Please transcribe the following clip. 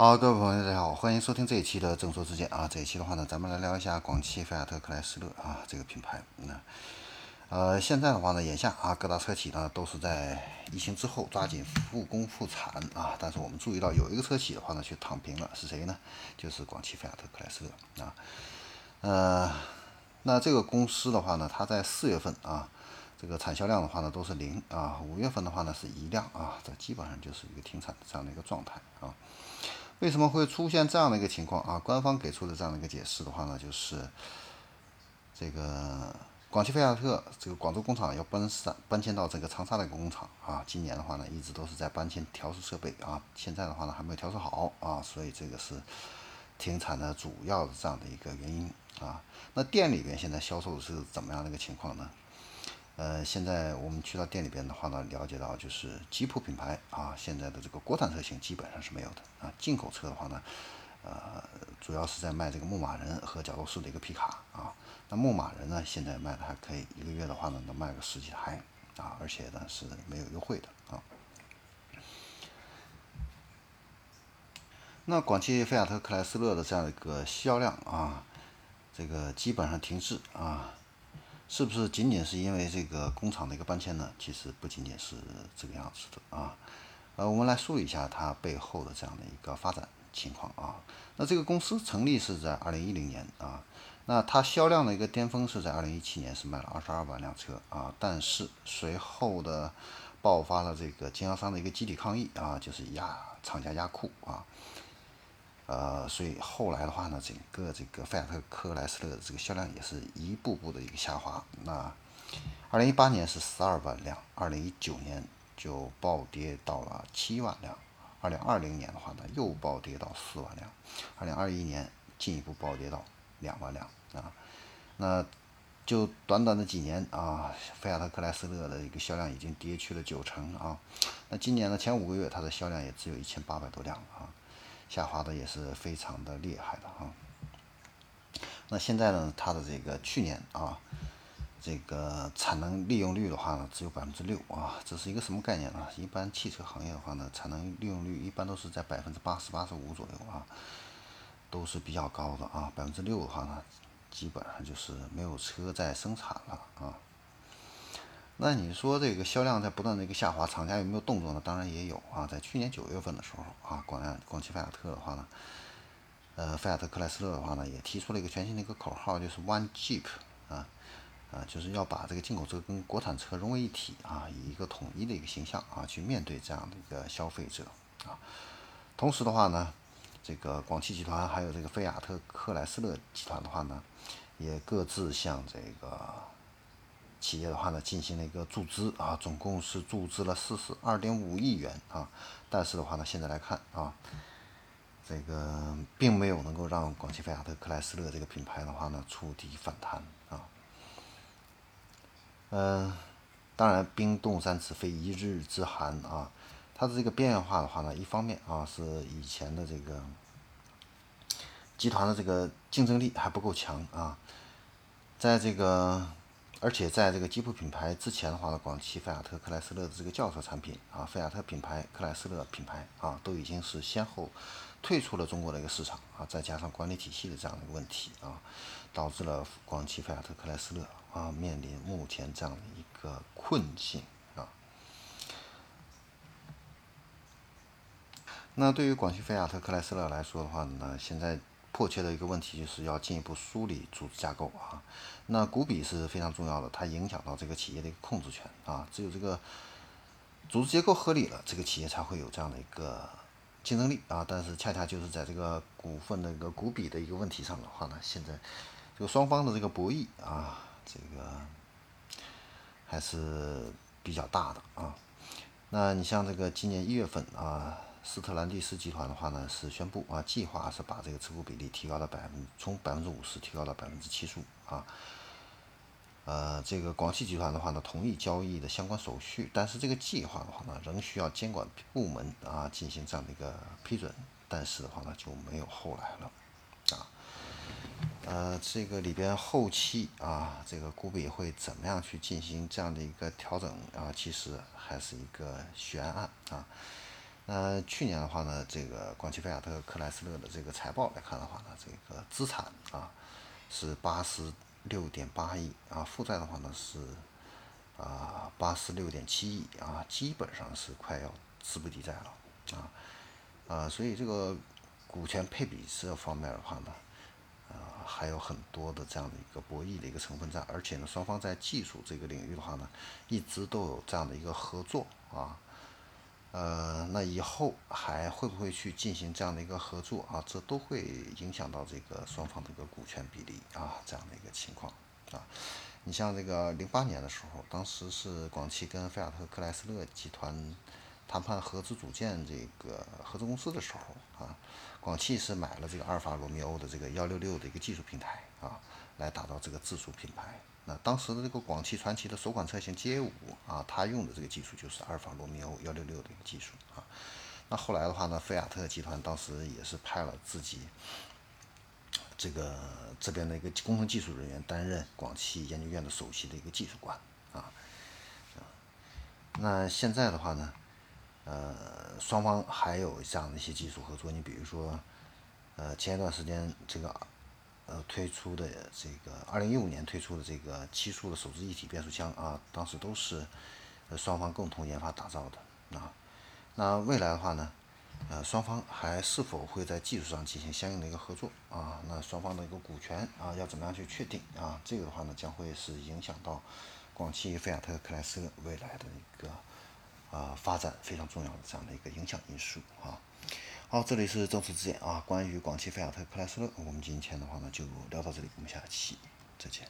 好，各位朋友，大家好，欢迎收听这一期的正说之见啊。这一期的话呢，咱们来聊一下广汽菲亚特克莱斯勒啊这个品牌。那呃，现在的话呢，眼下啊各大车企呢都是在疫情之后抓紧复工复产啊。但是我们注意到有一个车企的话呢，去躺平了，是谁呢？就是广汽菲亚特克莱斯勒啊。呃，那这个公司的话呢，它在四月份啊，这个产销量的话呢都是零啊，五月份的话呢是一辆啊，这基本上就是一个停产的这样的一个状态啊。为什么会出现这样的一个情况啊？官方给出的这样的一个解释的话呢，就是这个广汽菲亚特这个广州工厂要搬山搬迁到这个长沙的一个工厂啊。今年的话呢，一直都是在搬迁调试设备啊。现在的话呢，还没有调试好啊，所以这个是停产的主要的这样的一个原因啊。那店里边现在销售是怎么样的一个情况呢？呃，现在我们去到店里边的话呢，了解到就是吉普品牌啊，现在的这个国产车型基本上是没有的啊。进口车的话呢，呃，主要是在卖这个牧马人和角斗士的一个皮卡啊。那牧马人呢，现在卖的还可以，一个月的话呢，能卖个十几台啊，而且呢是没有优惠的啊。那广汽菲亚特克莱斯勒的这样一个销量啊，这个基本上停滞啊。是不是仅仅是因为这个工厂的一个搬迁呢？其实不仅仅是这个样子的啊。呃，我们来梳理一下它背后的这样的一个发展情况啊。那这个公司成立是在二零一零年啊。那它销量的一个巅峰是在二零一七年，是卖了二十二万辆车啊。但是随后的爆发了这个经销商的一个集体抗议啊，就是压厂家压库啊。呃，所以后来的话呢，整个这个菲亚特克莱斯勒的这个销量也是一步步的一个下滑。那二零一八年是十二万辆，二零一九年就暴跌到了七万辆，二零二零年的话呢又暴跌到四万辆，二零二一年进一步暴跌到两万辆啊。那就短短的几年啊，菲亚特克莱斯勒的一个销量已经跌去了九成啊。那今年的前五个月，它的销量也只有一千八百多辆啊。下滑的也是非常的厉害的哈。那现在呢，它的这个去年啊，这个产能利用率的话呢，只有百分之六啊，这是一个什么概念呢？一般汽车行业的话呢，产能利用率一般都是在百分之八十八十五左右啊，都是比较高的啊。百分之六的话呢，基本上就是没有车在生产了啊。那你说这个销量在不断的一个下滑，厂家有没有动作呢？当然也有啊，在去年九月份的时候啊，广广汽菲亚特的话呢，呃，菲亚特克莱斯勒的话呢，也提出了一个全新的一个口号，就是 One Jeep 啊啊，就是要把这个进口车跟国产车融为一体啊，以一个统一的一个形象啊，去面对这样的一个消费者啊。同时的话呢，这个广汽集团还有这个菲亚特克莱斯勒集团的话呢，也各自向这个。企业的话呢，进行了一个注资啊，总共是注资了四十二点五亿元啊，但是的话呢，现在来看啊，这个并没有能够让广汽菲亚特克莱斯勒这个品牌的话呢触底反弹啊。嗯，当然冰冻三尺非一日之寒啊，它的这个边缘化的话呢，一方面啊是以前的这个集团的这个竞争力还不够强啊，在这个。而且在这个吉普品牌之前的话呢，广汽菲亚特克莱斯勒的这个轿车产品啊，菲亚特品牌、克莱斯勒品牌啊，都已经是先后退出了中国的一个市场啊，再加上管理体系的这样的一个问题啊，导致了广汽菲亚特克莱斯勒啊面临目前这样的一个困境啊。那对于广汽菲亚特克莱斯勒来说的话呢，现在。迫切的一个问题就是要进一步梳理组织架构啊，那股比是非常重要的，它影响到这个企业的一个控制权啊，只有这个组织结构合理了，这个企业才会有这样的一个竞争力啊。但是恰恰就是在这个股份的一个股比的一个问题上的话呢，现在这个双方的这个博弈啊，这个还是比较大的啊。那你像这个今年一月份啊。斯特兰蒂斯集团的话呢，是宣布啊，计划是把这个持股比例提高到百分，从百分之五十提高到百分之七十五啊。呃，这个广汽集团的话呢，同意交易的相关手续，但是这个计划的话呢，仍需要监管部门啊进行这样的一个批准，但是的话呢，就没有后来了啊。呃，这个里边后期啊，这个股比会怎么样去进行这样的一个调整啊？其实还是一个悬案啊。那去年的话呢，这个广汽菲亚特克莱斯勒的这个财报来看的话呢，这个资产啊是八十六点八亿啊，负债的话呢是啊八十六点七亿啊，基本上是快要资不抵债了啊啊，所以这个股权配比这方面的话呢。还有很多的这样的一个博弈的一个成分在，而且呢，双方在技术这个领域的话呢，一直都有这样的一个合作啊。呃，那以后还会不会去进行这样的一个合作啊？这都会影响到这个双方的一个股权比例啊，这样的一个情况啊。你像这个零八年的时候，当时是广汽跟菲亚特克莱斯勒集团谈判合资组建这个合资公司的时候啊。广汽是买了这个阿尔法罗密欧的这个幺六六的一个技术平台啊，来打造这个自主品牌。那当时的这个广汽传祺的首款车型 J 五啊，它用的这个技术就是阿尔法罗密欧幺六六的一个技术啊。那后来的话呢，菲亚特集团当时也是派了自己这个这边的一个工程技术人员担任广汽研究院的首席的一个技术官啊。那现在的话呢？呃，双方还有这样的一些技术合作，你比如说，呃，前一段时间这个呃推出的这个二零一五年推出的这个七速的手自一体变速箱啊，当时都是呃双方共同研发打造的啊。那未来的话呢，呃，双方还是否会在技术上进行相应的一个合作啊？那双方的一个股权啊，要怎么样去确定啊？这个的话呢，将会是影响到广汽菲亚特克莱斯勒未来的一个。啊，发展非常重要的这样的一个影响因素啊。好，这里是正式之眼啊。关于广汽菲亚特克莱斯勒，我们今天的话呢就聊到这里，我们下期再见。